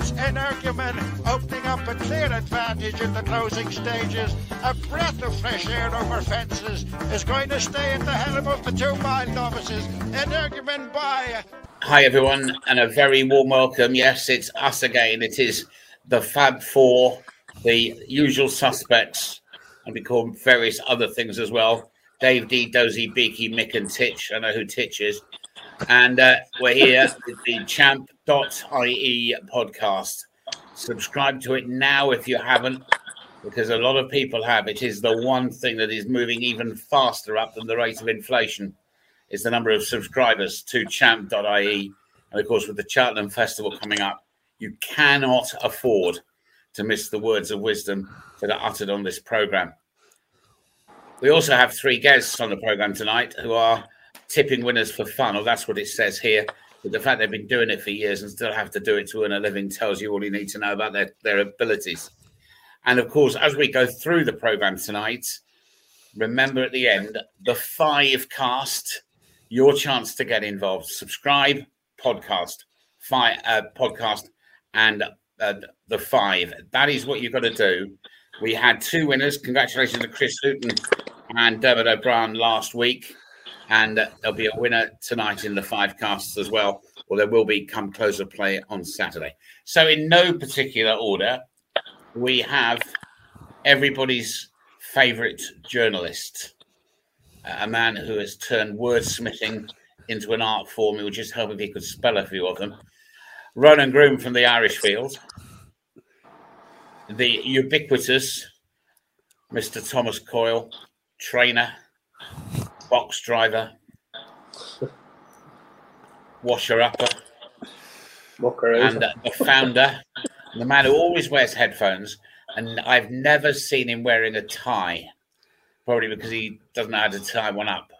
It's Energumen opening up a clear advantage in the closing stages. A breath of fresh air over fences is going to stay at the helm of the two mile novices. Energumen by. Hi, everyone, and a very warm welcome. Yes, it's us again. It is the Fab Four, the usual suspects, and we call various other things as well. Dave Dee, Dozy, Beaky, Mick, and Titch. I know who Titch is. And uh, we're here with the champ.ie podcast. Subscribe to it now if you haven't, because a lot of people have. It is the one thing that is moving even faster up than the rate of inflation. Is the number of subscribers to champ.ie. And of course, with the Cheltenham Festival coming up, you cannot afford to miss the words of wisdom that are uttered on this program. We also have three guests on the program tonight who are tipping winners for fun, or that's what it says here. But the fact they've been doing it for years and still have to do it to earn a living tells you all you need to know about their, their abilities. And of course, as we go through the program tonight, remember at the end the five cast, your chance to get involved. Subscribe, podcast, five, uh, podcast, and uh, the five. That is what you've got to do. We had two winners. Congratulations to Chris Luton and Dermot O'Brien last week and there'll be a winner tonight in the five casts as well, or there will be come closer play on Saturday. So, in no particular order, we have everybody's favourite journalist, a man who has turned wordsmithing into an art form. It would just help if he could spell a few of them. Ronan Groome from the Irish Field, the ubiquitous Mr. Thomas Coyle, trainer box driver, washer upper, and uh, the founder, the man who always wears headphones. And I've never seen him wearing a tie, probably because he doesn't know how to tie one up.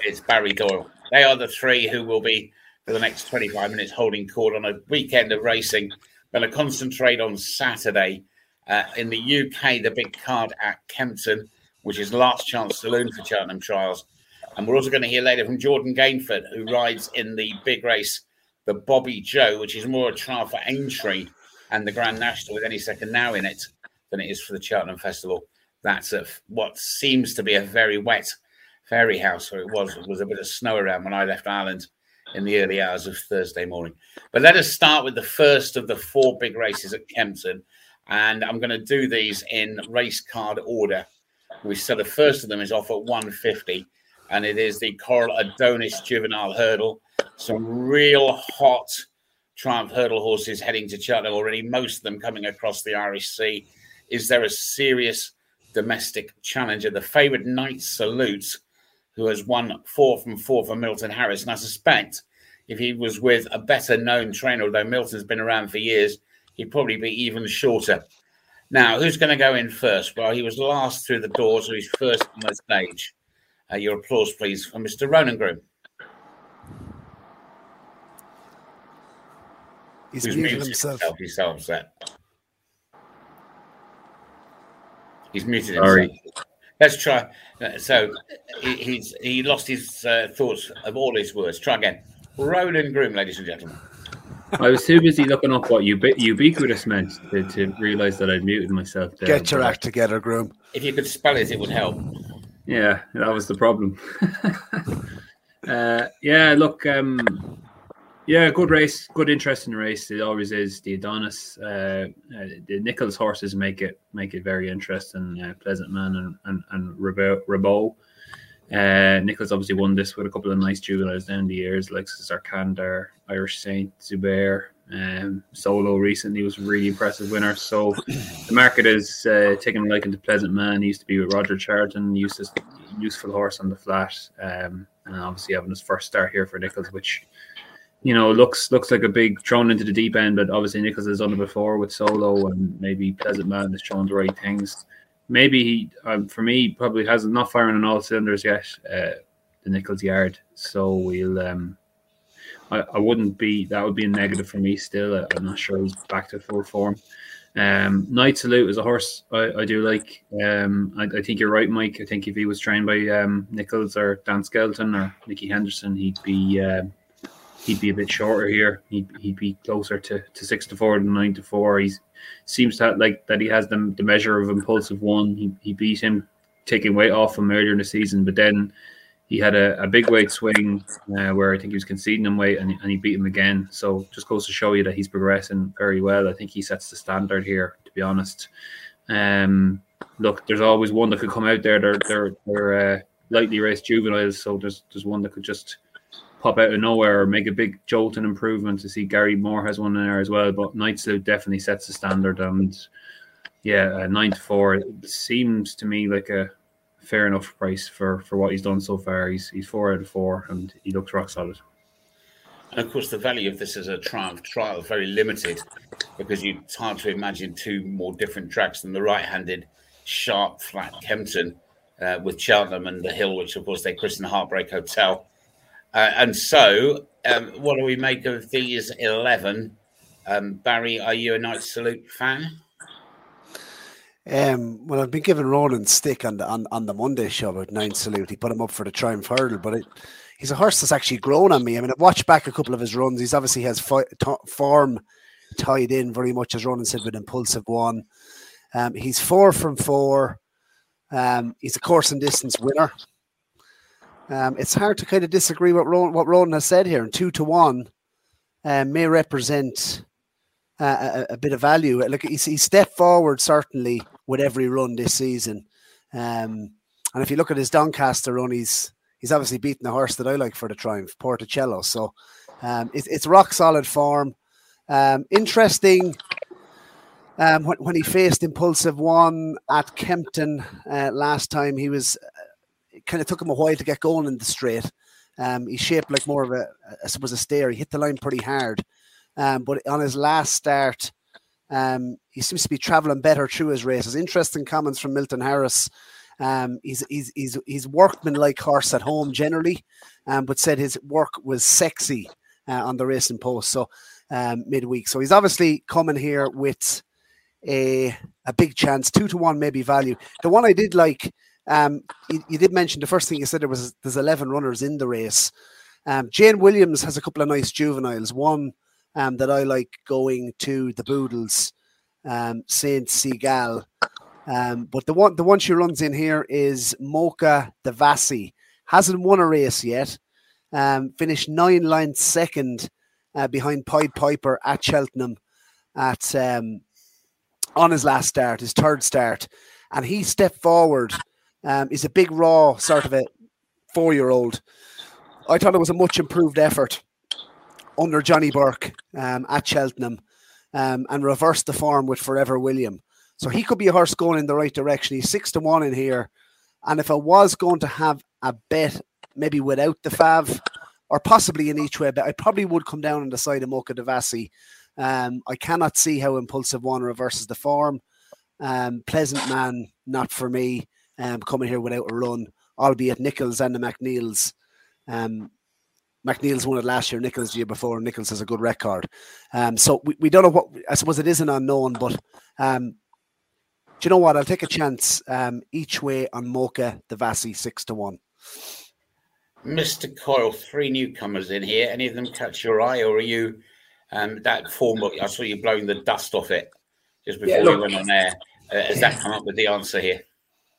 It's Barry Doyle. They are the three who will be for the next 25 minutes holding court on a weekend of racing. Going to concentrate on Saturday uh, in the UK, the big card at Kempton, which is last chance saloon for Cheltenham Trials. And we're also going to hear later from Jordan Gainford, who rides in the big race, the Bobbyjo, which is more a trial for Aintree and the Grand National with any second now in it than it is for the Cheltenham Festival. That's a, what seems to be a very wet Fairyhouse, or it was. It was a bit of snow around when I left Ireland in the early hours of Thursday morning. But let us start with the first of the four big races at Kempton. And I'm going to do these in race card order. We said the first of them is off at 150 and it is the Coral Adonis Juvenile Hurdle. Some real hot Triumph Hurdle horses heading to Cheltenham already, most of them coming across the Irish Sea. Is there a serious domestic challenger? The favourite Knight Salute, who has won four from four for Milton Harris. And I suspect if he was with a better known trainer, although Milton's been around for years, he'd probably be even shorter. Now, who's going to go in first? Well, he was last through the door, so he's first on the stage. Uh, your applause, please, for Mr. Ronan Groome. He's muted, muted himself. himself. He's so. He's muted Sorry. himself. Let's try. Uh, so he, he's he lost his uh, thoughts of all his words. Try again. Ronan Groom, ladies and gentlemen. I was too busy looking up what ubi- ubiquitous meant to, to realize that I'd muted myself. There. Get your act together, Groome. If you could spell it, it would help. Yeah, that was the problem. uh, yeah, look, um, yeah, good race, good interesting race. It always is. The Adonis, uh, uh, the Nicholls horses make it make it very interesting. Uh, Pleasant Man and and, and Rabot. Uh, Nicholls obviously won this with a couple of nice juveniles down the years, like Zarkandar, Irish Saint, Zubair, um, Solo recently was a really impressive winner. So the market is uh, taking a liking to Pleasant Man. He used to be with Roger Charlton, used to useful horse on the flat, um, and obviously having his first start here for Nicholls, which you know looks looks like a big thrown into the deep end. But obviously Nicholls has done it before with Solo, and maybe Pleasant Man is shown the right things. Maybe he, um, for me, probably has not firing on all cylinders yet. Uh, the Nicholls yard, so we'll. Um, I, I wouldn't be that would be a negative for me still. I'm not sure he's back to full form. Um, Knight Salute is a horse I, I do like. Um, I, I, think you're right, Mike. I think if he was trained by um, Nicholls or Dan Skelton or Nicky Henderson, he'd be uh, he'd be a bit shorter here. He'd, he'd be closer to, to six to four than nine to four. He seems to have, like that he has the, the measure of impulsive one. He, he beat him taking weight off him earlier in the season, but then he had a, a big weight swing uh, where I think he was conceding him weight and, and he beat him again. So just goes to show you that he's progressing very well. I think he sets the standard here, to be honest. Um, look, there's always one that could come out there. They're they're, they're uh, lightly raced juveniles, so there's there's one that could just pop out of nowhere or make a big jolt and improvement. To see Gary Moore has one in there as well, but Knight Salute definitely sets the standard. And yeah, nine to four seems to me like a fair enough price for for what he's done so far. He's he's four out of four, and he looks rock solid. And of course, the value of this as a triumph trial is very limited because you, it's hard to imagine two more different tracks than the right-handed sharp flat Kempton uh, with Cheltenham and the Hill, which of course they christened the Heartbreak Hotel. Uh, and so, um, what do we make of these eleven? Um, Barry, are you a Knight Salute fan? Um, well, I've been giving Ronan stick on the on, on the Monday show about Knight Salute. He put him up for the Triumph Hurdle, but it, he's a horse that's actually grown on me. I mean, I've watched back a couple of his runs. He's obviously has fi- t- form tied in very much, as Ronan said, with Impulsive One. Um, he's four from four. Um, he's a course and distance winner. Um, it's hard to kind of disagree with Ronan, what Ronan has said here. And two to one um, may represent uh, a, a, bit of value. Look, he's, he stepped forward certainly with every run this season. Um, and if you look at his Doncaster run, he's he's obviously beaten the horse that I like for the triumph, Porticello. So um, it, it's rock solid form. Um, interesting. Um, when, when he faced Impulsive One at Kempton uh, last time, he was uh, kind of took him a while to get going in the straight. Um, he shaped like more of a, I suppose, a stair. He hit the line pretty hard. Um, but on his last start, um, he seems to be travelling better through his races. Interesting comments from Milton Harris. Um, he's he's he's he's workman-like horse at home generally, um, but said his work was sexy uh, on the racing post. So um, midweek, so he's obviously coming here with a a big chance, two to one maybe value. The one I did like, um, you, you did mention the first thing you said there was there's eleven runners in the race. Um, Jane Williams has a couple of nice juveniles. One um, that I like going to the Boodles, um, Saint Seagal. Um, but the one the one she runs in here is Mocha Devasi. Hasn't won a race yet. Um, finished nine lines second uh, behind Pied Piper at Cheltenham at um, on his last start, his third start, and he stepped forward. Um, he's a big raw sort of a four year old. I thought it was a much improved effort under Johnny Burke um, at Cheltenham um, and reversed the form with Forever William. So he could be a horse going in the right direction. He's six to one in here. And if I was going to have a bet, maybe without the Fav or possibly in each way, but I probably would come down on the side of Mocha Devasi. Um, I cannot see how Impulsive One reverses the form. Um, Pleasant Man, not for me, um, coming here without a run, albeit Nicholls and the McNeils. Um, McNeil's won it last year, Nicholls the year before, and Nicholls has a good record. Um, so we, we don't know what, I suppose it is an unknown, but um, do you know what? I'll take a chance um, each way on Mocha Devasi, six to one. Mr. Coyle, three newcomers in here. Any of them catch your eye, or are you um, that form? I saw you blowing the dust off it just before yeah, look, we went on air. Uh, has that come up with the answer here?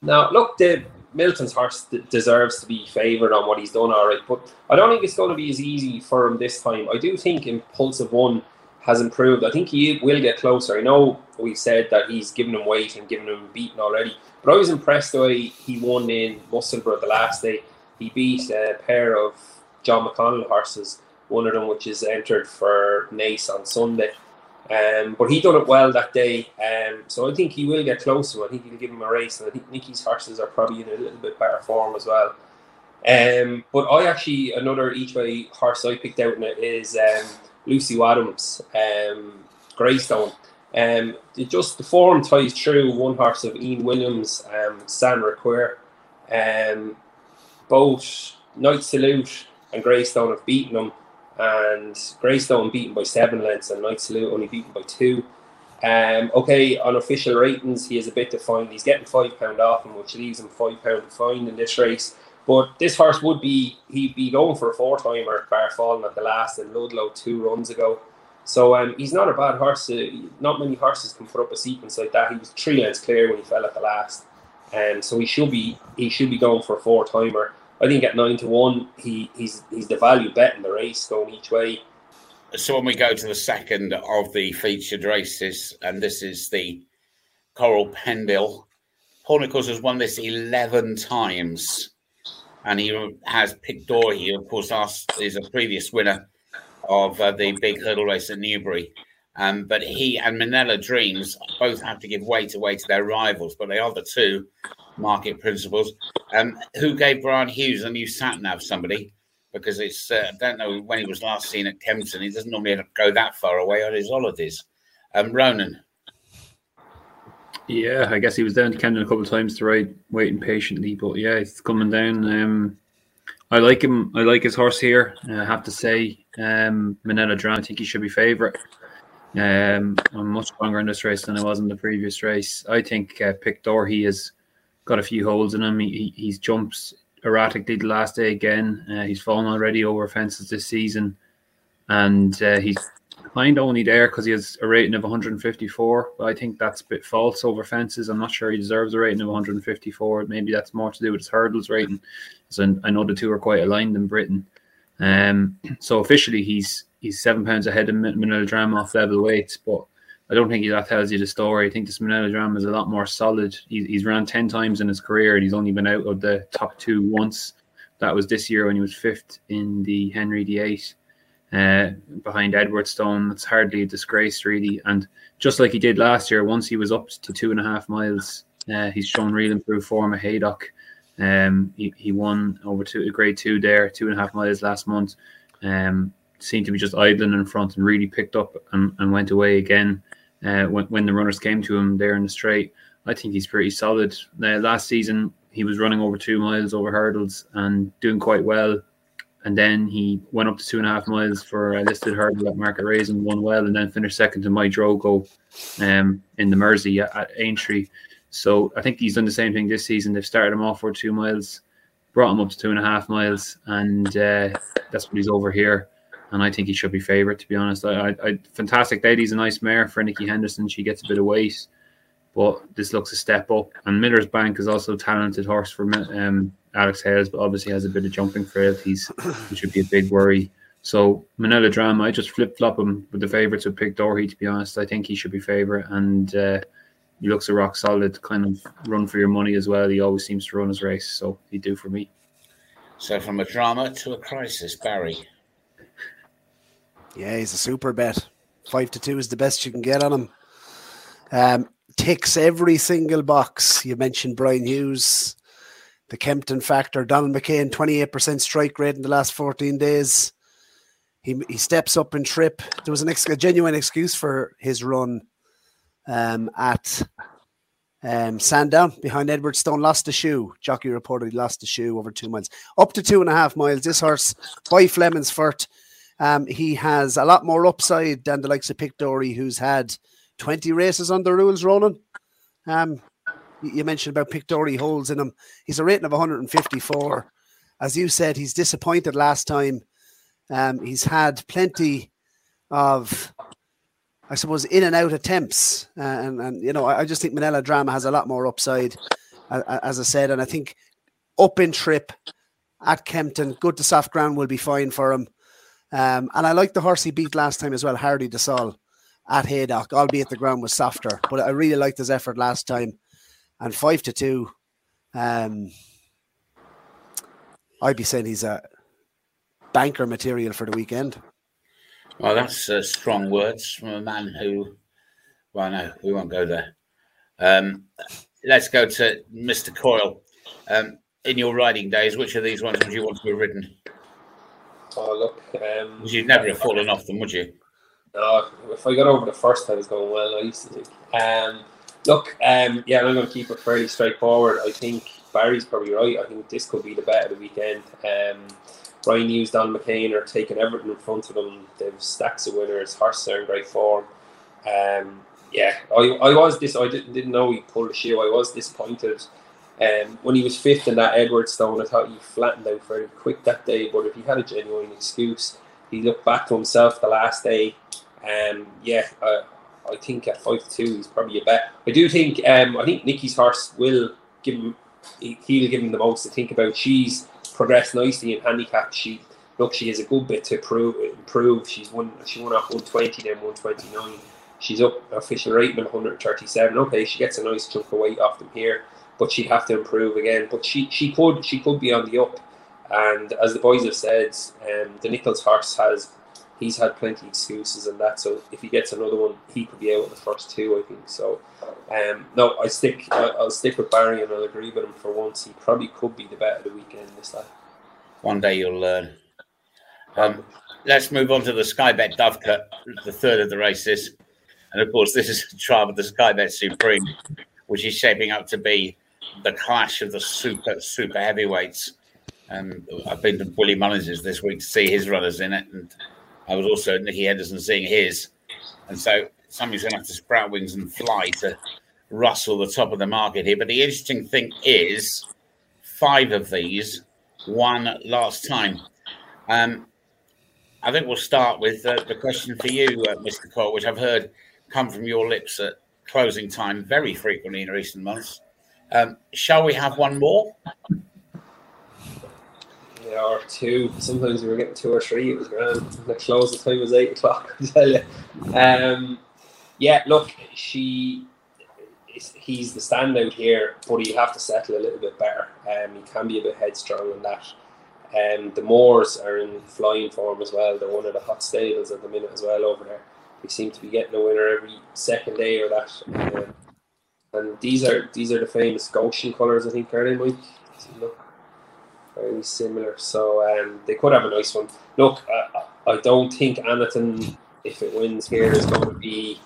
Now, look, the Milton's horse deserves to be favoured on what he's done, all right. But I don't think it's going to be as easy for him this time. I do think Impulsive One has improved. I think he will get closer. I know we've said that he's given him weight and given him beaten already, but I was impressed the way he won in Musselburgh the last day. He beat a pair of John McConnell horses, one of them which is entered for Naas on Sunday. Um, but he done it well that day, um, so I think he will get closer. I think he'll give him a race, and I think Nicky's horses are probably in a little bit better form as well. Um, but I actually another each way horse I picked out in it is um, Lucy Wadham's um, Greystone. Um, it just the form ties through one horse of Ian Williams, um, San Requer. Um, both Knight Salute and Greystone have beaten them and Greystone beaten by seven lengths and Knight Salute only beaten by two. Um, okay, on official ratings, he is a bit defined. He's getting five pound off him, which leaves him five pound to find in this race. But this horse would be he'd be going for a four timer, bar falling at the last in Ludlow two runs ago. So um, he's not a bad horse. Uh, not many horses can put up a sequence like that. He was three lengths clear when he fell at the last, and um, so he should be he should be going for a four timer. I think at nine to one, he he's he's the value bet in the race going each way. So when we go to the second of the featured races, and this is the Coral Pendil, Paul has won this eleven times, and he has Pic D'Orhy, of course, is a previous winner of uh, the big hurdle race at Newbury. Um, but he and Minella Drama both have to give weight away to their rivals, but they are the two market principles. Um, who gave Brian Hughes a new sat nav? Somebody, because it's uh, I don't know when he was last seen at Kempton. He doesn't normally go that far away on his holidays. Um, Ronan. Yeah, I guess he was down to Kempton a couple of times to ride, waiting patiently. But yeah, he's coming down. Um, I like him. I like his horse here. I have to say, um, Minella Drama. I think he should be favourite. Um, I'm much stronger in this race than I was in the previous race. I think uh, Pic D'Orhy has got a few holes in him. He, he, he's jumps erratically the last day again. Uh, he's fallen already over fences this season, and uh, he's kind of only there because he has a rating of 154. But I think that's a bit false over fences. I'm not sure he deserves a rating of 154. Maybe that's more to do with his hurdles rating. So I know the two are quite aligned in Britain. Um, so officially he's he's seven pounds ahead of Minella Drama off level weights, but I don't think that tells you the story. I think this Minella Drama is a lot more solid. He's, he's ran 10 times in his career and he's only been out of the top two once. That was this year when he was fifth in the Henry VIII uh, behind Edwardstone. That's hardly a disgrace, really. And just like he did last year, once he was up to two and a half miles, uh, he's shown real improved form at Haydock. Um, he, he won over two, grade two there, two and a half miles last month. Um, seemed to be just idling in front and really picked up and, and went away again uh, when, when the runners came to him there in the straight. I think he's pretty solid. Uh, last season, he was running over two miles over hurdles and doing quite well. And then he went up to two and a half miles for a listed hurdle at Market and won well, and then finished second to My Drogo um, in the Mersey at, at Aintree. So I think he's done the same thing this season. They've started him off for two miles, brought him up to two and a half miles, and uh, that's what he's over here. And I think he should be favourite, to be honest. I, I, fantastic lady's a nice mare for Nicky Henderson. She gets a bit of weight, but this looks a step up. And Miller's Bank is also a talented horse for um, Alex Hales, but obviously has a bit of jumping frailties, which should be a big worry. So Minella Drama, I just flip flop him with the favourites with Pic D'Orhy, to be honest. I think he should be favourite. And uh, he looks a rock solid kind of run for your money as well. He always seems to run his race, so he do for me. So from a drama to a crisis, Barry. Yeah, he's a super bet. Five to two is the best you can get on him. Um, ticks every single box. You mentioned Brian Hughes, the Kempton factor. Donald McCain, 28% strike rate in the last 14 days. He, he steps up in trip. There was an ex- a genuine excuse for his run um, at um, Sandown behind Edwardstone. Lost a shoe. Jockey reported he lost a shoe over two miles. Up to two and a half miles. This horse by Flemensfirth. Um, he has a lot more upside than the likes of Pic D'Orhy, who's had 20 races on the rules, Ronan. Um, you mentioned about Pic D'Orhy holes in him. He's a rating of 154. As you said, he's disappointed last time. Um, he's had plenty of I suppose, in and out attempts. Uh, and, and, you know, I, I, just think Minella Drama has a lot more upside, uh, as I said. And I think up in trip at Kempton, good to soft ground will be fine for him. Um, and I like the horse he beat last time as well, Hardy de Sol at Haydock, albeit the ground was softer. But I really liked his effort last time. And five to two, um, I'd be saying he's a banker material for the weekend. Well, that's uh, strong words from a man who. Well, no, we won't go there. Um, let's go to Mr. Coyle. Um, in your riding days, which of these ones would you want to be ridden? Oh, look. Um, you'd never have fallen off them, would you? No, if I got over the first time, it's going well. I used to think. Um, look, um, yeah, I'm going to keep it fairly straightforward. I think Barry's probably right. I think this could be the bet of the weekend. Um, Brian Hughes, Don McCain are taking everything in front of them. They've stacks of winners. Horses are in great form. Um, yeah, I, I was this. I didn't didn't know he pulled a shoe. I was disappointed Um, when he was fifth in that Edwardstone, I thought he flattened out very quick that day. But if he had a genuine excuse, he looked back to himself the last day. Um, yeah, I think at five to two, he's probably a bet. I do think. Um, I think Nicky's horse will give him. He'll give him the most to think about. She's progressed nicely in handicap. She look, she has a good bit to prove. Improve. She's won. She won off one twenty, then one twenty nine. She's up official rating 137. Okay, she gets a nice chunk of weight off them here, but she'd have to improve again. But she she could she could be on the up. And as the boys have said, um, the Nicholls horse has he's had plenty of excuses and that. So if he gets another one, he could be out in the first two, I think. So um, no, I stick. I'll stick with Barry and I'll agree with him for once. He probably could be the bet of the weekend this time. One day you'll learn. Um, let's move on to the Sky Bet Dovecote, the third of the races. And of course, this is a trial of the Sky Bet Supreme, which is shaping up to be the clash of the super, super heavyweights. And I've been to Willie Mullins this week to see his runners in it. And I was also at Nicky Henderson seeing his. And so somebody's going to have to sprout wings and fly to rustle the top of the market here. But the interesting thing is, five of these won last time. Um, I think we'll start with uh, the question for you, uh, Mr. Cole, which I've heard come from your lips at closing time very frequently in recent months. Um, shall we have one more? Yeah, or two. Sometimes we were getting two or three. It was grand. The closing time was eight o'clock. I tell you. Um, yeah, look, she. He's the standout here, but you have to settle a little bit better. Um, he can be a bit headstrong on that. Um, the Moors are in flying form as well. They're one of the hot stables at the minute as well over there. They seem to be getting a winner every second day or that. Um, and these are these are the famous Goshen colours, I think, are they, Mike? Look, very similar. So um, they could have a nice one. Look, I, I don't think Anaton, if it wins here, is going to be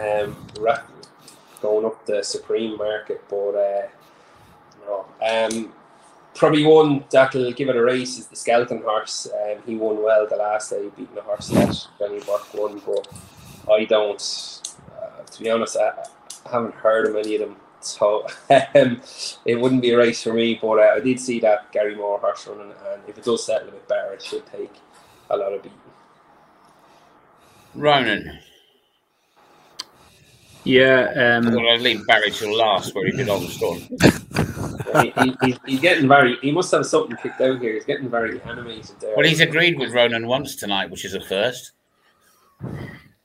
um, going up the Supreme market, but uh, no. Um, probably one that'll give it a race is the Skelton horse. Um, he won well the last day, beating the horse that Johnny Burke won, but I don't. Uh, to be honest, I, I, haven't heard of any of them, so um, it wouldn't be a race for me. But uh, I did see that Gary Moore horse running, and if it does settle a bit better, it should take a lot of beating. Ronan. Yeah, um, I'm going to leave Barry till last, where he belongs. Gone. he, he, he's getting very. He must have something kicked out here. He's getting very animated there. Well, he's agreed with Ronan once tonight, which is a first.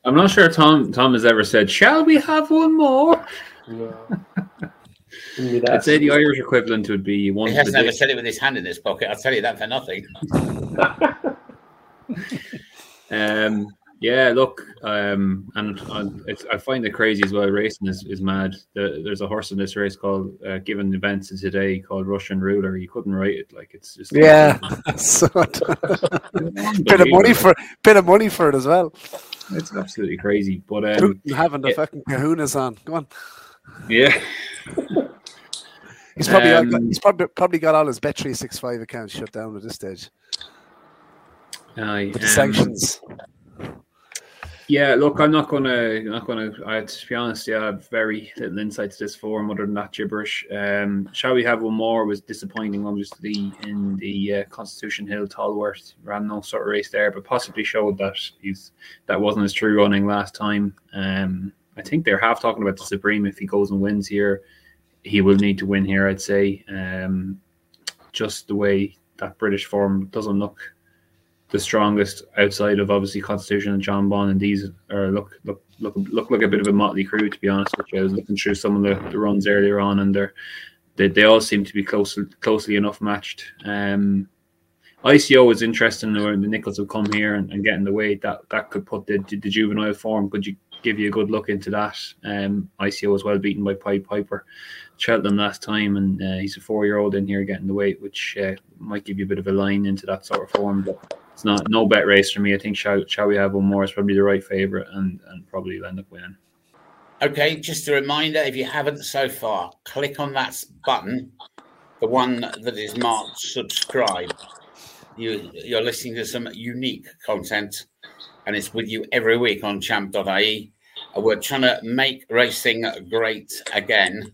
I'm not sure Tom Tom has ever said, "Shall we have one more?" No. I'd say the Irish equivalent would be one. He hasn't ever said it with his hand in his pocket. I'll tell you that for nothing. um, yeah, look, um, and I, I find it crazy as well. Racing is, is mad. The, there's a horse in this race called, uh, given events today, called Russian Ruler. You couldn't write it like it's just yeah. bit of money for bit of money for it as well. It's absolutely crazy. But um, having the fucking kahunas on, go on. Yeah. he's probably um, got, he's probably probably got all his Bet three six five accounts shut down at this stage. Aye, With the sanctions. Yeah, look, I'm not gonna, not gonna. I, to be honest, yeah, I have very little insight to this forum other than that gibberish. Um, shall we have one more? Was disappointing, obviously, in the uh, Constitution Hill Tolworth ran no sort of race there, but possibly showed that he's that wasn't his true running last time. Um, I think they're half talking about the Supreme. If he goes and wins here, he will need to win here. I'd say, um, just the way that British form doesn't look the strongest outside of obviously Constitution and Jonbon, and these are look look look look like a bit of a motley crew to be honest. I was looking through some of the, the runs earlier on, and they're they, they all seem to be close closely enough matched. Um, ICO is interesting the Nicholls have come here and, and get in the way. That that could put the, the juvenile form. Could you give you a good look into that? Um, ICO was well beaten by Pied Piper, Cheltenham last time, and uh, he's a four year old in here getting the weight, which uh, might give you a bit of a line into that sort of form. But it's not no bet race for me. I think shall, shall we have one more is probably the right favourite and and probably end up winning. Okay, just a reminder if you haven't so far, click on that button, the one that is marked subscribe. You, you're listening to some unique content, and it's with you every week on champ.ie. Uh, we're trying to make racing great again.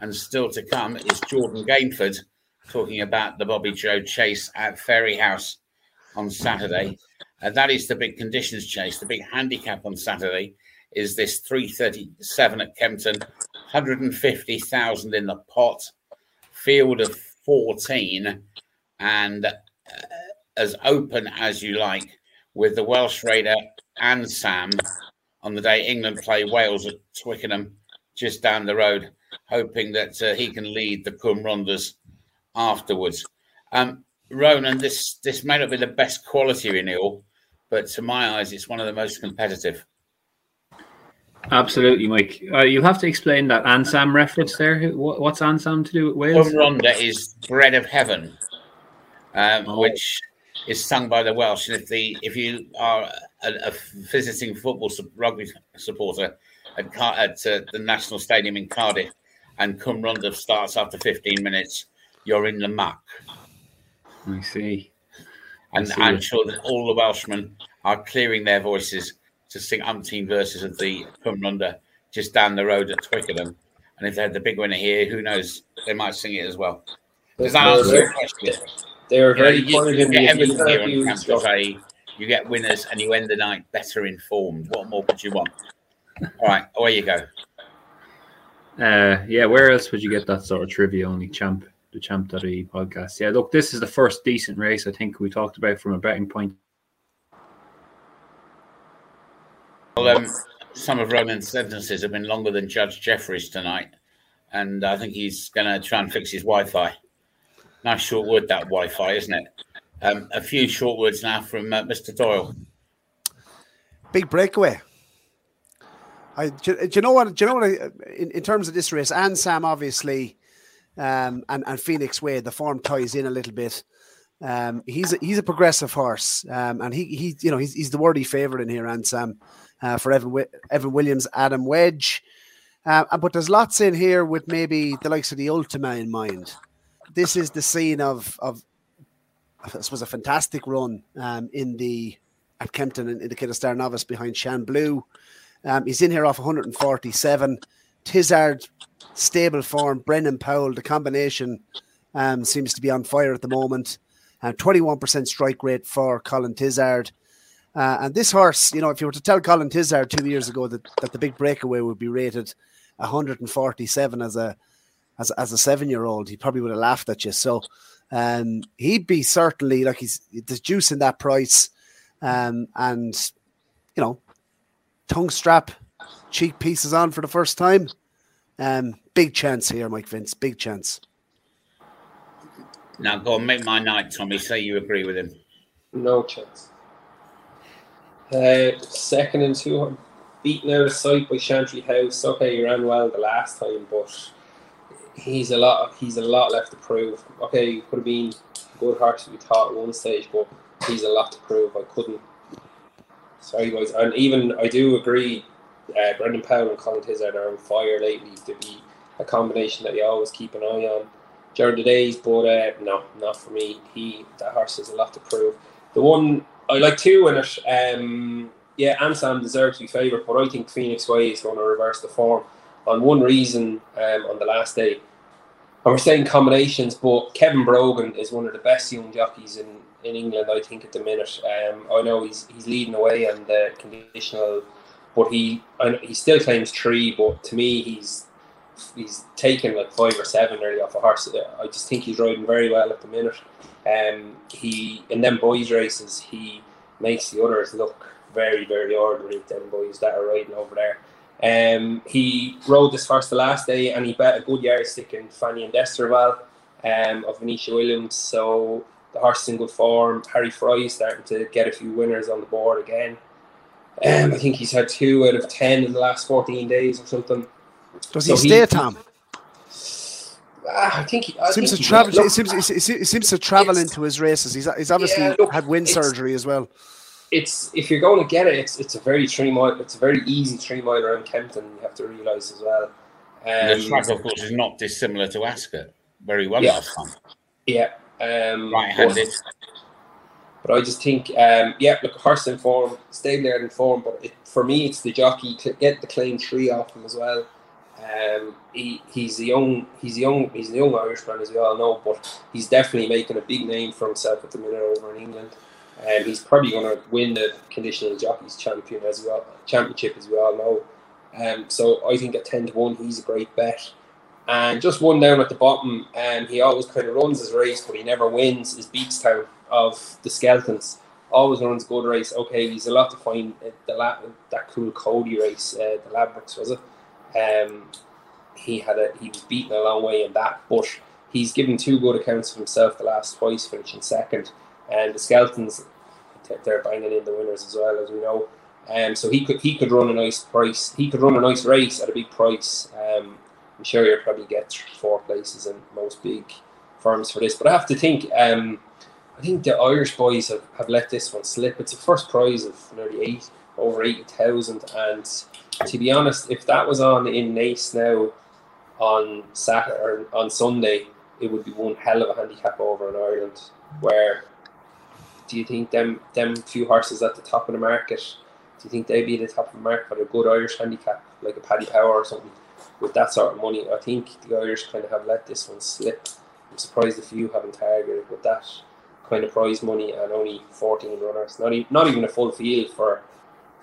And still to come is Jordan Gainford talking about the Bobbyjo chase at Fairyhouse on Saturday. And that is the big conditions chase. The big handicap on Saturday is this 337 at Kempton, 150,000 in the pot, field of 14, and uh, as open as you like with the Welsh Raider Ansam on the day England play Wales at Twickenham, just down the road, hoping that uh, he can lead the Cwm Rhonddas afterwards. Um, Ronan, this this may not be the best quality renewal, but to my eyes, it's one of the most competitive. Absolutely, Mike. Uh, you'll have to explain that Ansam reference there. What, what's Ansam to do with Wales? Cwm Rhondda is bread of heaven, um, oh. which is sung by the Welsh. And if the if you are a, a visiting football rugby supporter at, Car- at uh, the National Stadium in Cardiff, and Cwm Rhondda starts after 15 minutes, you're in the muck. I see. And I am sure that all the Welshmen are clearing their voices to sing umpteen verses of the Cwm just down the road at Twickenham. And if they had the big winner here, who knows? They might sing it as well. Does that answer your question? They are very you, know, you, you get everything here on Camp You get winners and you end the night better informed. What more could you want? All right, away you go. Uh, yeah, where else would you get that sort of trivia? Only champ the Champ.ie podcast. Yeah, look, this is the first decent race I think we talked about from a betting point. Well, um, some of Ronan's sentences have been longer than Judge Jeffreys tonight, and I think he's going to try and fix his Wi-Fi. Nice short word that Wi-Fi, isn't it? Um, a few short words now from uh, Mr. Doyle. Big breakaway. I, do, do, you know what? Do you know what? I, in, in terms of this race, and Sam obviously um, and and Phoenix Way, the form ties in a little bit. Um, he's a, he's a progressive horse, um, and he he you know he's, he's the worthy favorite in here, Ansam uh, for Evan Evan Williams, Adam Wedge. Uh, but there's lots in here with maybe the likes of the Ultima in mind. This is the scene of of this was a fantastic run um, in the at Kempton in, in the Kauto Star Novice behind Shan Blue. Um, he's in here off 147. Tizzard stable form. Brendan Powell, the combination um, seems to be on fire at the moment. Uh, 21% strike rate for Colin Tizzard. Uh, and this horse, you know, if you were to tell Colin Tizzard two years ago that, that the big breakaway would be rated 147 as a as, as a seven year old, he probably would have laughed at you. So um, he'd be certainly like he's there's juice in that price. Um, and you know, tongue strap, cheek pieces on for the first time. Um, big chance here, Mike Vince. Big chance. Now go and make my night, Tommy. Say you agree with him. No chance. Uh, second and two, beaten out of sight by Chantry House. Okay, he ran well the last time, but he's a lot. He's a lot left to prove. Okay, he could have been a good horse we thought at one stage, but he's a lot to prove. I couldn't. Sorry, guys, and even I do agree uh, Brendan Powell and Colin Tizzard are on fire lately to be a combination that you always keep an eye on during the days. But uh, no, not for me. He that horse has a lot to prove. The one I like two in it. Um, yeah, Ansam deserves to be favourite, but I think Phoenix Way is going to reverse the form on one reason um, on the last day. And we're saying combinations, but Kevin Brogan is one of the best young jockeys in, in England, I think, at the minute. Um, I know he's he's leading away on the conditional but he he still claims three. But to me, he's he's taken like five or seven nearly off a horse. I just think he's riding very well at the minute. Um, he in them boys races, he makes the others look very very ordinary. Them boys that are riding over there. Um, he rode this horse the last day, and he bet a good yardstick in Fanny and Desterval um, of Venetia Williams. So the horse is in good form. Harry Fry is starting to get a few winners on the board again. Um, I think he's had two out of ten in the last fourteen days or something. Does so he stay, Tom? Ah, I think he I seems think to travel. It seems, it seems to travel into his races. He's, he's obviously yeah, look, had wind surgery as well. It's if you're going to get it, it's it's a very three mile. It's a very easy three mile around Kempton. You have to realise as well. Um, the track, of course, is not dissimilar to Ascot. Very well yeah. last. Yeah, um, right-handed. But I just think, um, yeah, look, horse in form, there in form. But it, for me, it's the jockey to get the claim three off him as well. Um, he, he's a young he's a young he's a young Irishman as we all know, but he's definitely making a big name for himself at the minute over in England. And um, he's probably going to win the conditional jockeys champion as well championship as we all know. Um, so I think at ten to one he's a great bet. And just one down at the bottom, and um, he always kind of runs his race, but he never wins. Is Beakstown of the Skeltons always runs good race. Okay, he's a lot to find the that cool Cody race, uh, the Ladbrokes was it? Um, he had a he was beaten a long way in that, but he's given two good accounts of himself the last twice, finishing second. And the Skeltons, they're banging in the winners as well as we know. Um, so he could he could run a nice price. He could run a nice race at a big price. Um, I'm sure you'll probably get four places in most big firms for this. But I have to think. Um, I think the Irish boys have, have let this one slip. It's a first prize of nearly eight over eighty thousand, and to be honest, if that was on in Naas now on Saturday or on Sunday, it would be one hell of a handicap over in Ireland. Where do you think them them few horses at the top of the market? Do you think they'd be at the top of the market for a good Irish handicap, like a Paddy Power or something, with that sort of money? I think the Irish kind of have let this one slip. I'm surprised a few haven't targeted with that kind of prize money and only 14 runners. Not even, not even a full field for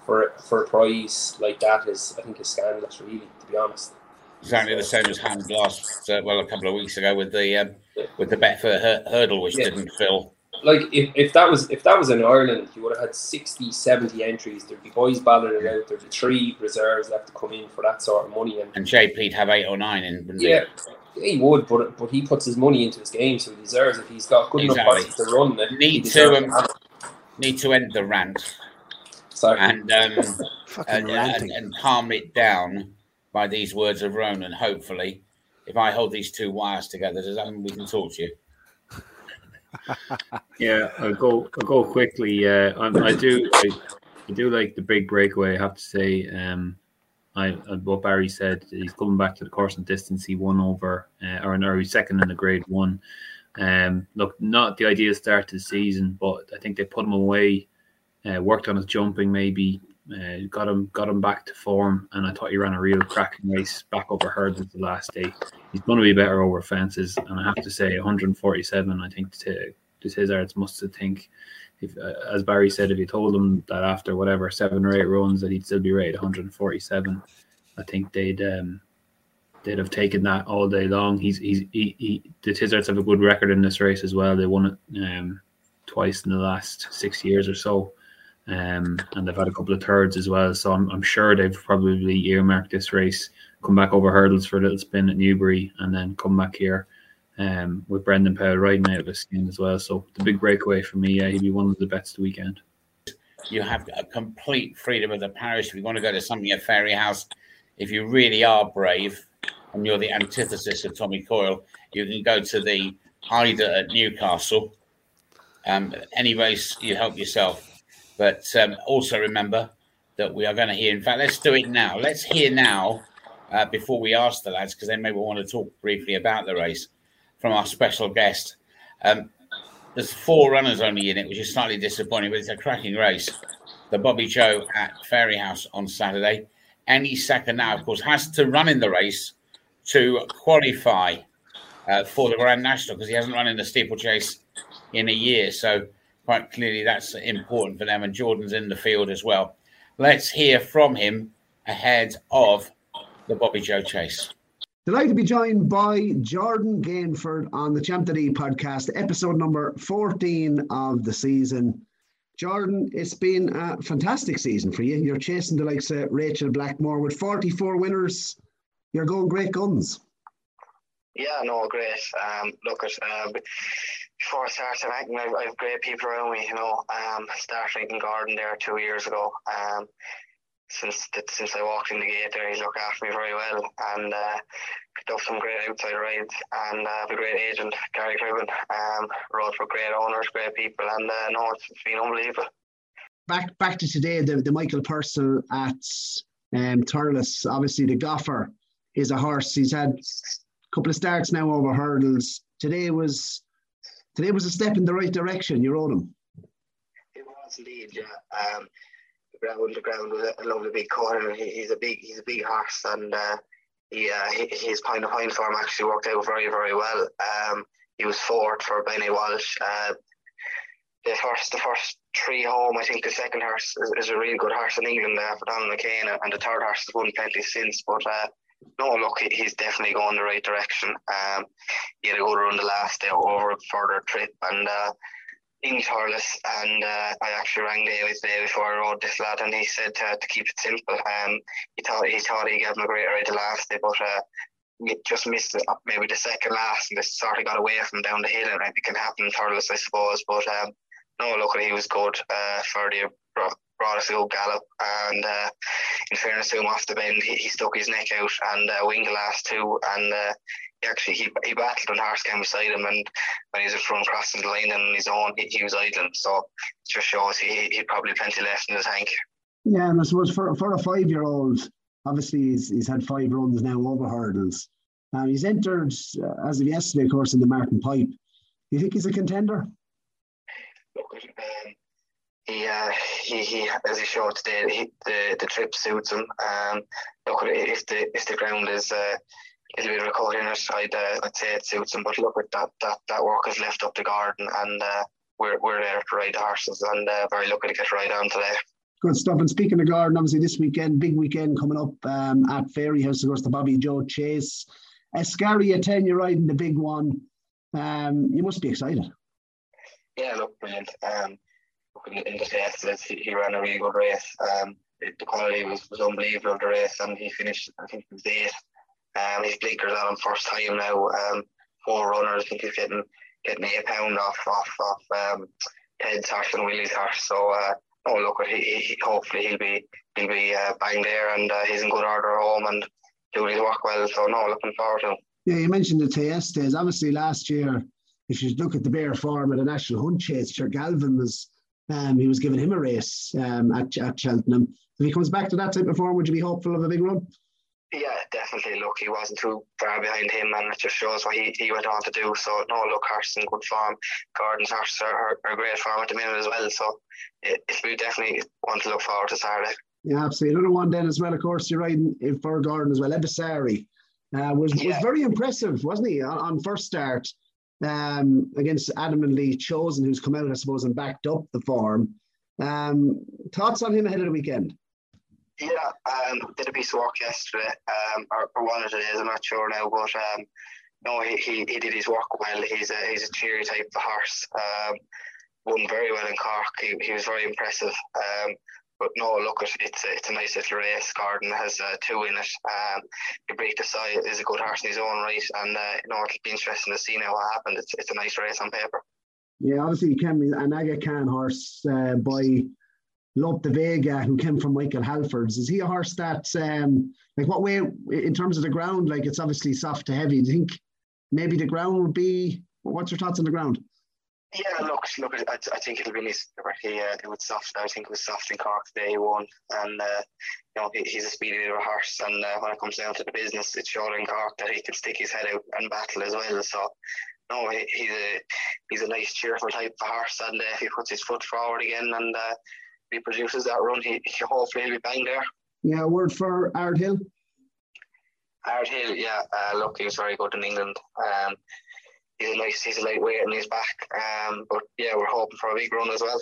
for for a prize like that is I think is scandalous. Really, to be honest. Exactly the same as Hand last uh, well a couple of weeks ago with the um, with the Betfair hurdle, which yeah. didn't fill. Like if, if that was if that was in Ireland, you would have had 60, 70 entries. There'd be boys battling it out. There'd be three reserves left to come in for that sort of money. And, and JP'd have eight or nine in. Yeah, he would, but but he puts his money into his game, so he deserves it. He's got good exactly. enough to run. It. Need to um, need to end the rant. Sorry. And um, and, and, and, calm it down by these words of Ronan. Hopefully, if I hold these two wires together, does that mean we can talk to you? Yeah, I'll go. I'll go quickly. Uh, I, I do. I, I, do like the big breakaway. I have to say. Um, I, what Barry said, he's coming back to the course and distance. He won over, uh, or, or he's second in the grade one. Um, look, not the ideal start to the season, but I think they put him away, uh, worked on his jumping, maybe uh, got him got him back to form, and I thought he ran a real cracking race back over hurdles the last day. He's going to be better over fences, and I have to say, 147. I think to to Tizzards must think if, uh, as Barry said, if you told them that after whatever seven or eight runs that he'd still be rated 147, I think they'd um, they'd have taken that all day long. He's he's he, he the Tizzards have a good record in this race as well. They won it um, twice in the last six years or so, um, and they've had a couple of thirds as well. So I'm, I'm sure they've probably earmarked this race, come back over hurdles for a little spin at Newbury, and then come back here um, with Brendan Powell riding out of his skin as well. So the big breakaway for me, yeah, he'd be one of the bets the weekend. You have a complete freedom of the parish. If you want to go to something at Fairyhouse, if you really are brave and you're the antithesis of Tommy Coyle, you can go to the Eider at Newcastle. Um, any race, you help yourself. But um, also remember that we are going to hear. In fact, let's do it now. Let's hear now uh, before we ask the lads, because they may want to talk briefly about the race from our special guest. Um, there's four runners only in it, which is slightly disappointing, but it's a cracking race. The Bobbyjo at Fairyhouse on Saturday. Any second now, of course, has to run in the race to qualify uh, for the Grand National because he hasn't run in the steeplechase in a year. So, quite clearly, that's important for them. And Jordan's in the field as well. Let's hear from him ahead of the Bobbyjo chase. Delighted to be joined by Jordan Gainford on the Champ podcast, episode number 14 of the season. Jordan, it's been a fantastic season for you. You're chasing the likes of Rachel Blackmore with 44 winners. You're going great guns. Yeah, no, great. Um, look at uh, before I started ranking, I've, I've great people around me. You know, um, started in Gordon there two years ago. Um, since since I walked in the gate there, he's looked after me very well and uh, picked up some great outside rides and uh, a great agent, Gary Cribben. Um, rode for great owners, great people, and uh, no, it's, it's been unbelievable. Back back to today, the, the Michael Purcell at um, Thurles, obviously the Gopher is a horse. He's had a couple of starts now over hurdles. Today was today was a step in the right direction. You rode him. It was indeed, yeah. Um, ground. The ground was a lovely big corner. He, he's a big he's a big horse, and uh, yeah, his point of point form actually worked out very, very well. Um, he was fourth for Benny Walsh. Uh, the first, the first three home, I think the second horse is, is a really good horse in England uh, for Donald McCain, and the third horse has won plenty since. But uh, no, look, he's definitely going the right direction. Um, he had a good run the last day over a further trip, and uh, in Thurles, and uh, I actually rang David day before I rode this lad, and he said to, to keep it simple. Um, he thought he thought he gave him a great ride the last day, but uh, just missed it, maybe the second last, and this sort of got away from down the hill, and it can happen in Thurles, I suppose. But um, no, look, he was good uh, for the brought us a good gallop, and uh, in fairness to him, off the bend, he, he stuck his neck out and uh, winged the last two, and uh, he actually he, he battled and horse came beside him, and when he was in front crossing the line on his own, he, he was idling. So it just shows he he probably plenty left in the tank. Yeah, and I suppose for for a five year old, obviously he's he's had five runs now over hurdles. Um, he's entered uh, as of yesterday, of course, in the Martin Pipe. Do you think he's a contender? Look, um, he, uh, he, he, as he showed today, he, the the trip suits him. Um, look, if the if the ground is uh, a little bit in it, I'd uh, I'd say it suits him. But look, that that that work is left up the garden, and uh, we're we're there to ride the horses, and uh, very lucky to get right on today. Good stuff. And speaking of garden, obviously this weekend, big weekend coming up um, at Fairyhouse, of course, the Bobbyjo Chase. Escaria Ten, you're riding the big one. Um, you must be excited. Yeah, look, brilliant. Um, in, in the test, he, he ran a really good race. Um, the quality was, was unbelievable of the race, and he finished, I think, he was eighth. Um, he's blinkers on him first time now. Um, four runners. I think he's getting getting eight pound off off off um, Ted's horse and Willie's horse. So uh, oh look, he, he hopefully he'll be he'll be uh, bang there, and uh, he's in good order home and doing his work well. So no, looking forward to. Him. Yeah, you mentioned the days. Obviously, last year, if you look at the bear form at the national hunt chase, sure Galvin was um, he was giving him a race um, at, at Cheltenham. If he comes back to that type of form, would you be hopeful of a big run? Yeah, definitely. Look, he wasn't too far behind him, and it just shows what he, he went on to do. So, no, look, Horse in good form. Gordon's horse are, are great form at the minute as well. So, it, it we definitely want to look forward to Saturday. Yeah, absolutely. Another one then as well, of course, you're riding for Gordon as well. Ebisari uh, was, yeah. was very impressive, wasn't he, on, on first start? Um, against adamantly chosen, who's come out, I suppose, and backed up the form. Um, thoughts on him ahead of the weekend? Yeah, um, did a piece of work yesterday, um, or, or one of the days, I'm not sure now, but um, no, he, he, he did his work well. He's a he's a cheery type of horse. Um, won very well in Cork. He, he was very impressive. Um, but no, look, it's a, it's a nice little race. Gordon has uh, two in it. Um, break the side is a good horse in his own right, and uh, you know it'll be interesting to see now what happened. It's it's a nice race on paper. Yeah, obviously came an Aga Khan horse uh, by Lope de Vega, who came from Michael Halford's. Is he a horse that, um, like, what way in terms of the ground? Like, it's obviously soft to heavy. Do you think maybe the ground would be? What's your thoughts on the ground? Yeah, look, look, I, I think it'll be nice. He, uh, it was soft. I think it was soft in Cork day one, and uh, you know he, he's a speedy little horse. And uh, when it comes down to the business, it's showing in Cork that he can stick his head out and battle as well. So, no, he, he's a he's a nice, cheerful type of horse, and uh, if he puts his foot forward again and uh, he produces that run, he, he hopefully he'll be bang there. Yeah, word for Ard Hill. Ard Hill, yeah. Uh, look, he was very good in England. Um, he's a nice, he's a lightweight and he's back. Um, but yeah, we're hoping for a big run as well.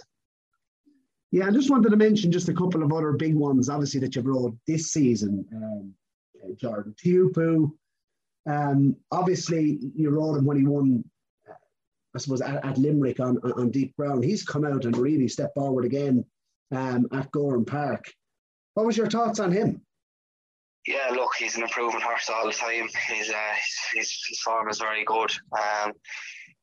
Yeah, I just wanted to mention just a couple of other big ones, obviously that you've rode this season. Um, Jordan Teahupoo. Um, obviously, you rode him when he won, I suppose, at, at Limerick on, on deep ground. He's come out and really stepped forward again um, at Gowran Park. What was your thoughts on him? Yeah, look, he's an improving horse all the time. His uh, his, his form is very good. Um,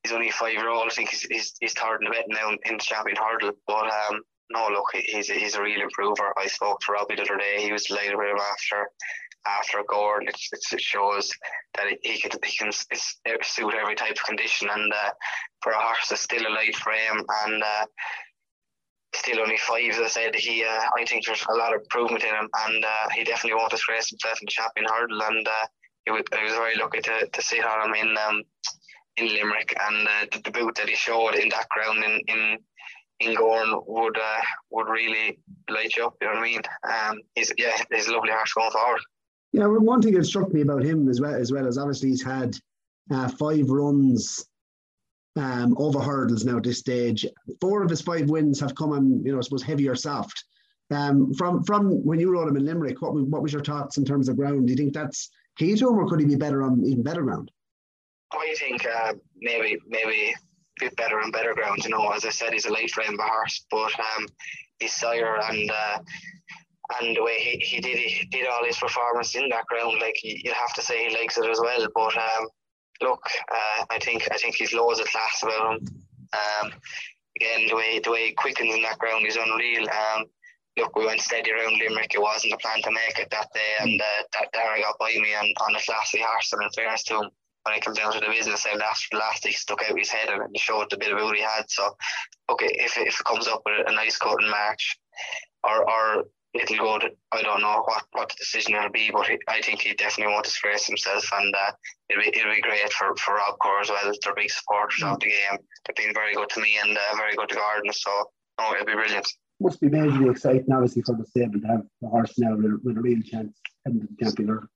he's only a five year old. I think he's, he's, he's third in the bet now in, the champion hurdle. But um, no, look, he's he's a real improver. I spoke to Robbie the other day. He was delighted with him after after Gowran. It, it shows that he can he can suit every type of condition. And uh, for a horse that's still a light frame and uh, still only five, as I said, he uh, I think there's a lot of improvement in him, and uh, he definitely won't disgrace himself in the champion hurdle. And uh, he was, was very lucky to, to sit on him in um, in Limerick, and uh, the, boot that he showed in that ground in in in Gowran would uh, would really light you up. You know what I mean? Um, he's yeah, he's a lovely horse going forward. Yeah, one thing that struck me about him as well, as well as obviously he's had uh, five runs um, over hurdles now at this stage. Four of his five wins have come on, you know, I suppose heavy or soft. Um, from from when you rode him in Limerick, what what was your thoughts in terms of ground? Do you think that's key to him, or could he be better on even better ground? I think uh, maybe maybe a bit better on better ground. You know, as I said, he's a late frame horse, but um, his sire and uh, and the way he, he did he did all his performance in that ground, like you have to say he likes it as well. But um, look, uh, I think I think he's loads of class about him. Um, again, the way the way he quickens in that ground is unreal. Um, look, we went steady around Limerick. It wasn't a plan to make it that day, and uh, that Dara got by me on, on a classy horse. And in fairness to him, when it came down to the business, and the last, he stuck out his head and showed the bit of he had. So, okay, if, if it comes up with a nice cut in March, or or it'll go. To, I don't know what, what the decision will be, but he, I think he definitely won't disgrace himself, and uh, it'll be it'll be great for for Robcour as well. They're big supporters mm. of the game. They've been very good to me and uh, very good to Gordon. So, oh, it'll be brilliant. Must be majorly exciting, obviously, for the stable to have the horse now with a, with a real chance in the champion.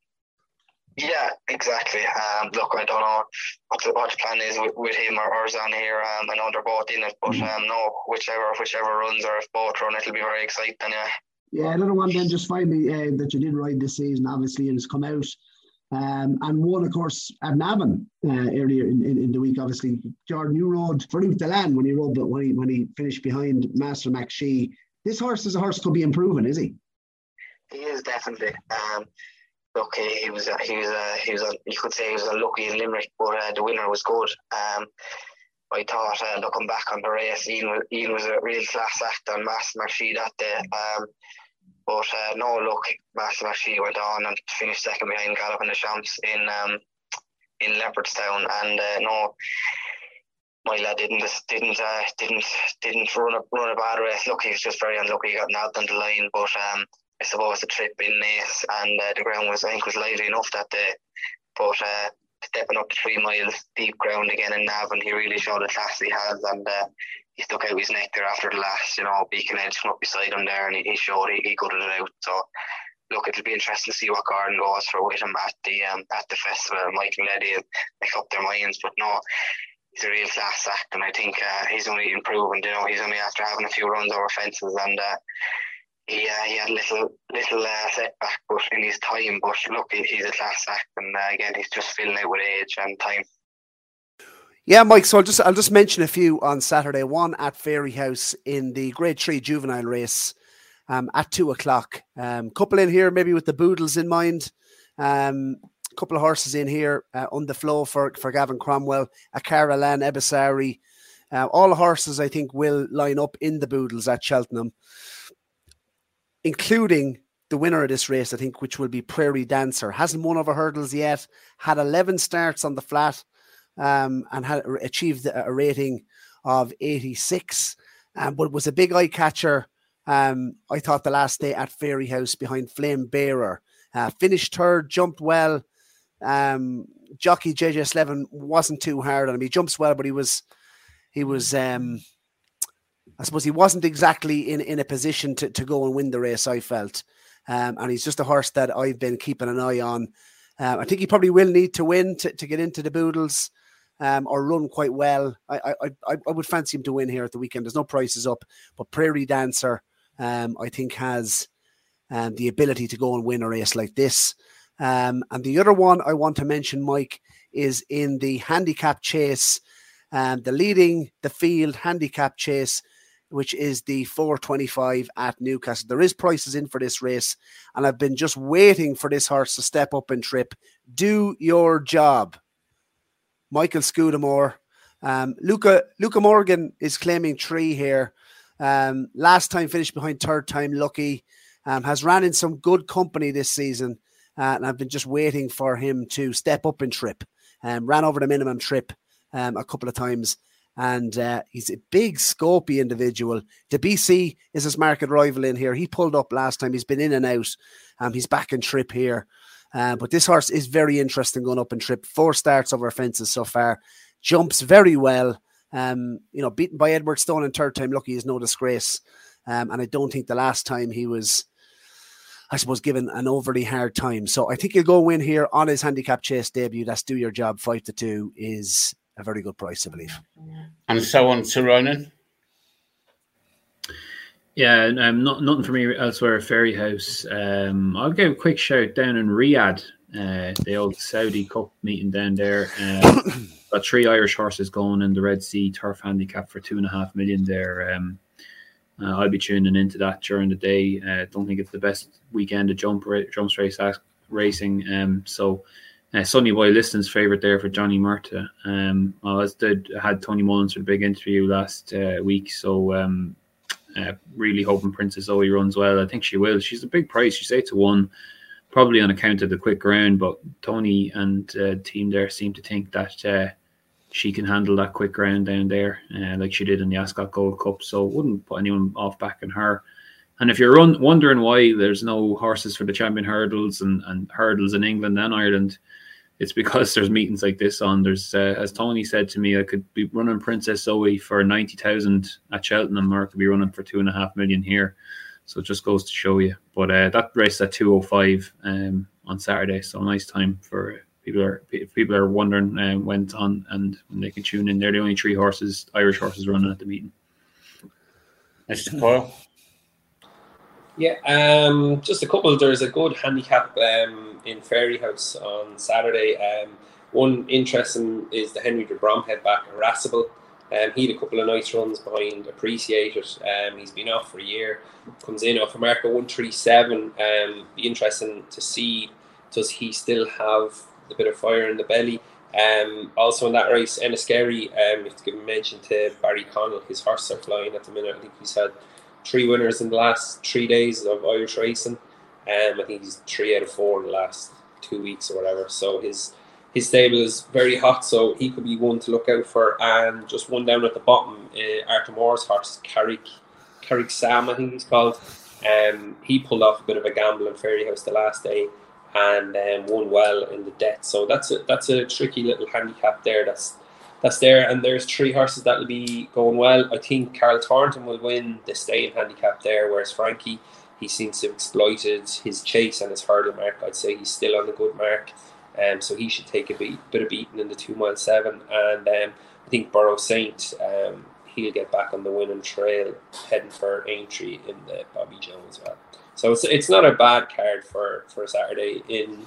Yeah, exactly. Um, look, I don't know what the, what the plan is with, with him or, or Zanahiyr. Um, I know they're both in it, but mm. um, no, whichever whichever runs or if both run, it'll be very exciting. Yeah. Yeah, another one then just finally uh, that you did ride this season, obviously, and has come out. Um, and one, of course, at Navan uh, earlier in, in, in, the week. Obviously, Jordan, you rode for Luke Deland when he rode, but when he when he finished behind Master McShee. This horse is a horse could be improving, is he? He is definitely. Um, look, he, he was he was he was you could say he was unlucky in Limerick, but uh, the winner was good. Um, I thought uh, looking back on the race, Ian, Ian was a real class act on Master McShee that day. Um, but uh, no, look, Master actually went on and finished second behind Galopin Des Champs in um, in Leopardstown, and uh, no, my lad didn't didn't uh, didn't didn't run a run a bad race. Look, he was just very unlucky. He got nabbed on the line, but um, I suppose the trip in Naas and uh, the ground was I think was lively enough that day. But uh, stepping up to three miles deep ground again in Navan, he really showed the class he has, and uh, he stuck out his neck there after the last, you know, Beacon Edge come up beside him there and he, showed he, he gutted it out. So look, it'll be interesting to see what Gordon goes for with him at the um, at the festival. Mike and Letty make up their minds, but no, he's a real class act, and I think uh, he's only improving. You know, he's only after having a few runs over fences, and uh, he uh, he had a little little uh, setback, but in his time. But look, he's a class act, and uh, again, he's just filling out with age and time. Yeah, Mike. So I'll just I'll just mention a few on Saturday. One at Fairyhouse in the Grade Three Juvenile race um, at two o'clock. Um, couple in here, maybe with the Boodles in mind. Um, couple of horses in here uh, on the flow for for Gavin Cromwell, a Carolan Ebisari. Uh, all the horses I think will line up in the Boodles at Cheltenham, including the winner of this race, I think, which will be Prairie Dancer. Hasn't won over hurdles yet. Had 11 starts on the flat um, and had achieved a rating of 86. Um, but was a big eye catcher. Um, I thought the last day at Fairyhouse behind Flame Bearer. Uh, finished third, jumped well. Um, jockey JJ Slevin wasn't too hard on him. He jumps well, but he was, he was, um, I suppose he wasn't exactly in, in a position to, to go and win the race, I felt. Um, and he's just a horse that I've been keeping an eye on. Um, I think he probably will need to win to, to get into the Boodles um, or run quite well. I, I, I, would fancy him to win here at the weekend. There's no prices up, but Prairie Dancer, um, I think, has um, the ability to go and win a race like this. Um, and the other one I want to mention, Mike, is in the handicap chase, um, the leading the field handicap chase, which is the 425 at Newcastle. There is prices in for this race, and I've been just waiting for this horse to step up and trip. Do your job. Michael Scudamore. Um, Luca Luca Morgan is claiming three here. Um, last time finished behind third time lucky. Um, has ran in some good company this season, uh, and I've been just waiting for him to step up and trip. Um, ran over the minimum trip um, a couple of times, and uh, he's a big scopy individual. The BC is his market rival in here. He pulled up last time. He's been in and out. Um, he's back in trip here. Uh, but this horse is very interesting going up and trip. Four starts over fences so far. Jumps very well. Um, you know, beaten by Edwardstone in third time lucky is no disgrace. Um, and I don't think the last time he was I suppose, given an overly hard time. So I think he'll go win here on his handicap chase debut. That's do your job five to two is a very good price, I believe. And so on to Ronan. Yeah, um, not nothing for me elsewhere. Fairyhouse. Um, I'll give a quick shout down in Riyadh, uh, the old Saudi Cup meeting down there. Uh, got three Irish horses going in the Red Sea Turf Handicap for two and a half million there. Um, uh, I'll be tuning into that during the day. I uh, don't think it's the best weekend of jump jumps race racing. Um, so uh, Sonny Boy Liston's favourite there for Johnny Murtagh. Um, I was did had Tony Mullins for the big interview last uh, week, so um, uh, really hoping Princess Zoe runs well. I think she will. She's a big price. She's eight to one, probably on account of the quick ground. But Tony and uh, team there seem to think that uh, she can handle that quick ground down there, uh, like she did in the Ascot Gold Cup. So wouldn't put anyone off backing her. And if you're wondering why there's no horses for the champion hurdles and, and hurdles in England and Ireland, it's because there's meetings like this on. There's, uh, as Tony said to me, I could be running Princess Zoe for ninety thousand at Cheltenham, or I could be running for two and a half million here. So it just goes to show you. But uh, that race at two oh five um, on Saturday, so nice time for people are if people are wondering um, when it's on and when they can tune in. They're the only three horses, Irish horses, running at the meeting. Mr. Coyle. Yeah, um, just a couple. There's a good handicap um, in Fairyhouse on Saturday. Um, one interesting is the Henry de Bromhead back, Irascible. Um, he had a couple of nice runs behind Appreciated. Um, he's been off for a year. Comes in off America 137. Um, be interesting to see does he still have a bit of fire in the belly. Um, also in that race, Enniskerry, um, you have to give a mention to Barry Connell. His horses are flying at the minute. I think he's had three winners in the last three days of Irish racing. Um, I think he's three out of four in the last two weeks or whatever. So his his stable is very hot, so he could be one to look out for. And just one down at the bottom, uh, Arthur Moore's horse, Carrick, Carrick Sam, I think he's called. Um, he pulled off a bit of a gamble in Fairyhouse the last day and um, won well in the debt. So that's a that's a tricky little handicap there. That's that's there, and there's three horses that'll be going well. I think Carl Thornton will win the staying handicap there, whereas Frankie he seems to have exploited his chase and his hurdle mark. I'd say he's still on the good mark, um, so he should take a beat, bit of beating in the two mile seven. And um, I think Burrow Saint um, he'll get back on the winning trail, heading for Aintree in the Bobby Jones well. So it's it's not a bad card for for Saturday in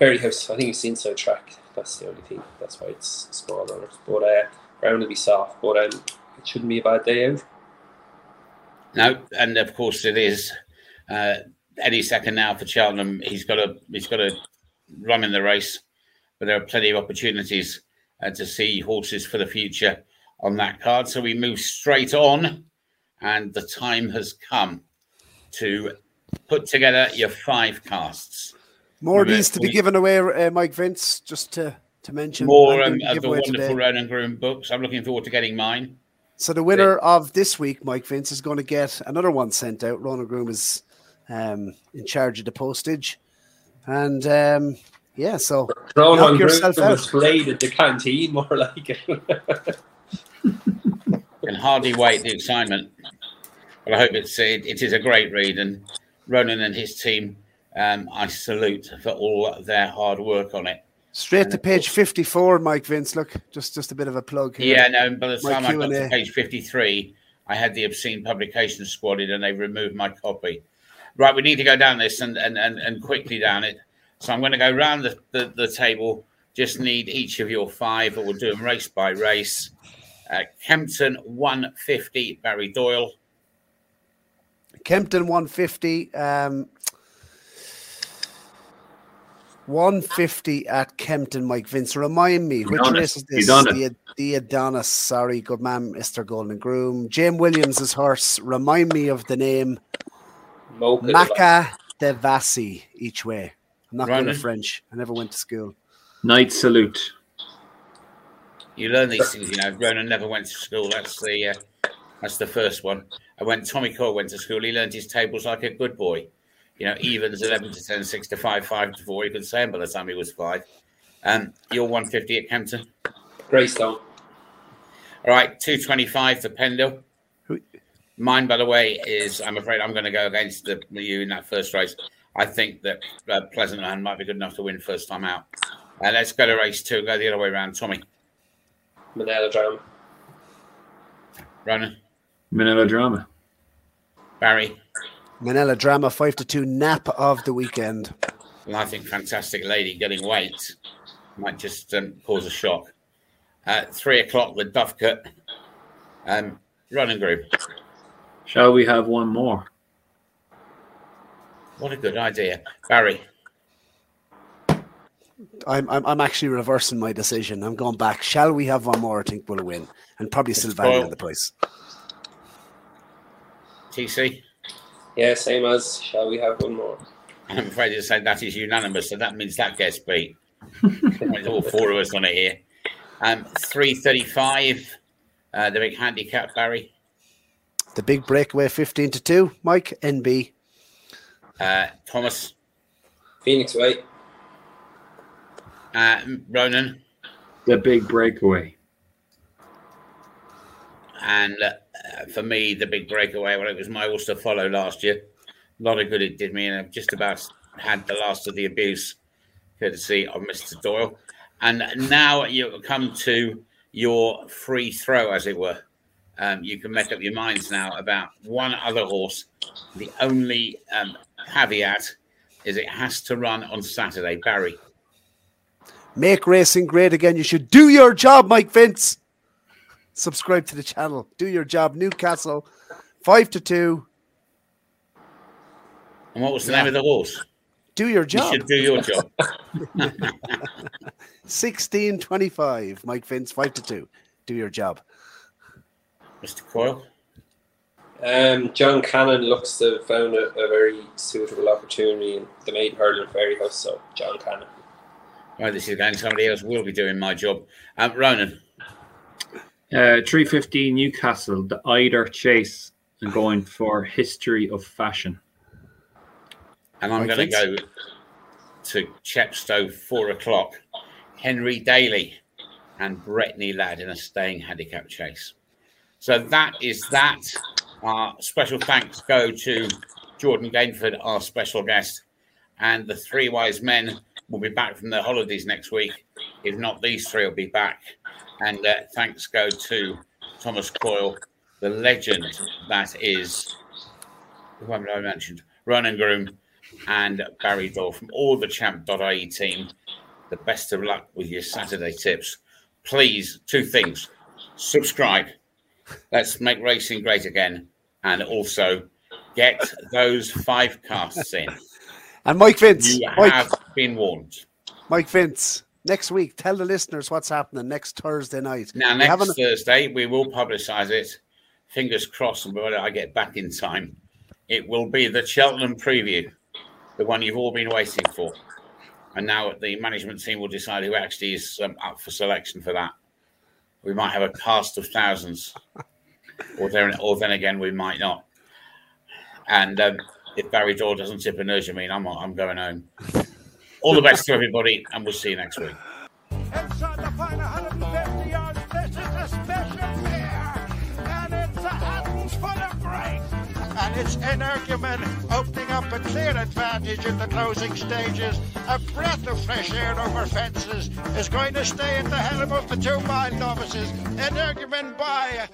Fairyhouse. I think it's inside track. That's the only thing. That's why it's small on it. But uh, ground will be soft. But um, it shouldn't be a bad day out. No, and of course it is. Uh, any second now for Cheltenham. He's got a he's got a run in the race, but there are plenty of opportunities uh, to see horses for the future on that card. So we move straight on, and the time has come to put together your five casts. More of these to be given away, uh, Mike Vince, just to, to mention. More um, of the wonderful today. Ronan Groome books. I'm looking forward to getting mine. So the winner of this week, Mike Vince, is going to get another one sent out. Ronan Groome is um, in charge of the postage. And um, yeah, so Ronan knock yourself out. was played at the canteen, more like it. Can hardly wait the excitement. But I hope it's it, it is a great read, and Ronan and his team um, I salute for all their hard work on it. Straight to page 54, Mike Vince. Look, just just a bit of a plug here. Yeah, no, by the time I got to page 53, I had the obscene publication squatted and they removed my copy. Right, we need to go down this and, and, and, and quickly down it. So I'm going to go around the, the, the table. Just need each of your five, or we'll do them race by race. Uh, Kempton 150, Barry Doyle. Kempton 150. Um, 150 at Kempton, Mike Vince. Remind me, which race is this? The, the Adonis. Sorry, good man, Mr. Golden Groom. James Williams' horse. Remind me of the name. Maca de Vassi, each way. I'm not good at French. I never went to school. Knight Salute. You learn these things, you know. Ronan never went to school. That's the uh, that's the first one. And when Tommy Cole went to school, he learned his tables like a good boy you know, evens 11 to 10, 6 to 5, 5 to 4. You could say him by the time he was five. Um, you're 150 at Kempton. Greystone. All right, 225 for Pendle. Mine, by the way, is I'm afraid I'm going to go against the, you in that first race. I think that uh, Pleasant Man might be good enough to win first time out. Uh, let's go to race two. Go the other way around. Tommy, Minella Drama. Ronan, Minella Drama. Barry. Minella Drama five to two nap of the weekend. Well, I think Fantastic Lady getting weight might just um, cause a shock. Uh, three o'clock with Duffcut. Um, running group. Shall we have one more? What a good idea, Barry. I'm, I'm I'm actually reversing my decision. I'm going back. Shall we have one more? I think we'll win, and probably still Spoil. in the price. TC. Yeah, same as. Shall we have one more? I'm afraid to say that is unanimous, so that means that gets beat. There's all four of us on it here. Um, three thirty-five. Uh, the big handicap, Barry. The big breakaway, fifteen to two. Mike NB. Uh, Thomas. Phoenix Way. Uh, Ronan. The big breakaway. And uh, for me, the big breakaway, well, it was my Ulster follow last year. A lot of good it did me, and I've just about had the last of the abuse, courtesy of Mr. Doyle. And now you come to your free throw, as it were. Um, you can make up your minds now about one other horse. The only um, caveat is it has to run on Saturday. Barry. Make racing great again. You should do your job, Mike Vince. Subscribe to the channel. Do your job. Newcastle, five to two. And what was the Yeah. name of the horse? Do your You job. should do your job. 16 25. Mike Vince, five to two. Do your job. Mr. Coyle. Um, John Cannon looks to have found a, a very suitable opportunity in the maiden hurdle in Fairyhouse. So John Cannon. Right, this is going. somebody else will be doing my job. Um, Ronan. Uh, 315 Newcastle, the Eider Chase, and going for History of Fashion. And I'm going to go to Chepstow, four o'clock. Henry Daly and Brittany Ladd in a staying handicap chase. So that is that. Special thanks go to Jordan Gainford, our special guest, and the three wise men will be back from their holidays next week. If not, these three will be back. And uh, thanks go to Thomas Coyle, the legend that is, who have I mentioned? Ronan Groome and Barry Doyle from all the champ.ie team. The best of luck with your Saturday tips. Please, two things subscribe. Let's make racing great again. And also get those five casts in. And Mike Vince. You Mike, have been warned. Mike Vince. Next week, tell the listeners what's happening next Thursday night. Now, We next Thursday, we will publicise it. Fingers crossed, and whether I get back in time, it will be the Cheltenham preview, the one you've all been waiting for. And now the management team will decide who actually is um, up for selection for that. We might have a cast of thousands, or then, or then again, we might not. And um, if Barry Doyle doesn't tip Energumene, I'm I'm going home. All the best to everybody, and we'll see you next week. It's Energumene opening up a clear advantage in the closing stages. A breath of fresh air over fences is going to stay at the helm of the two mile novices. Energumene by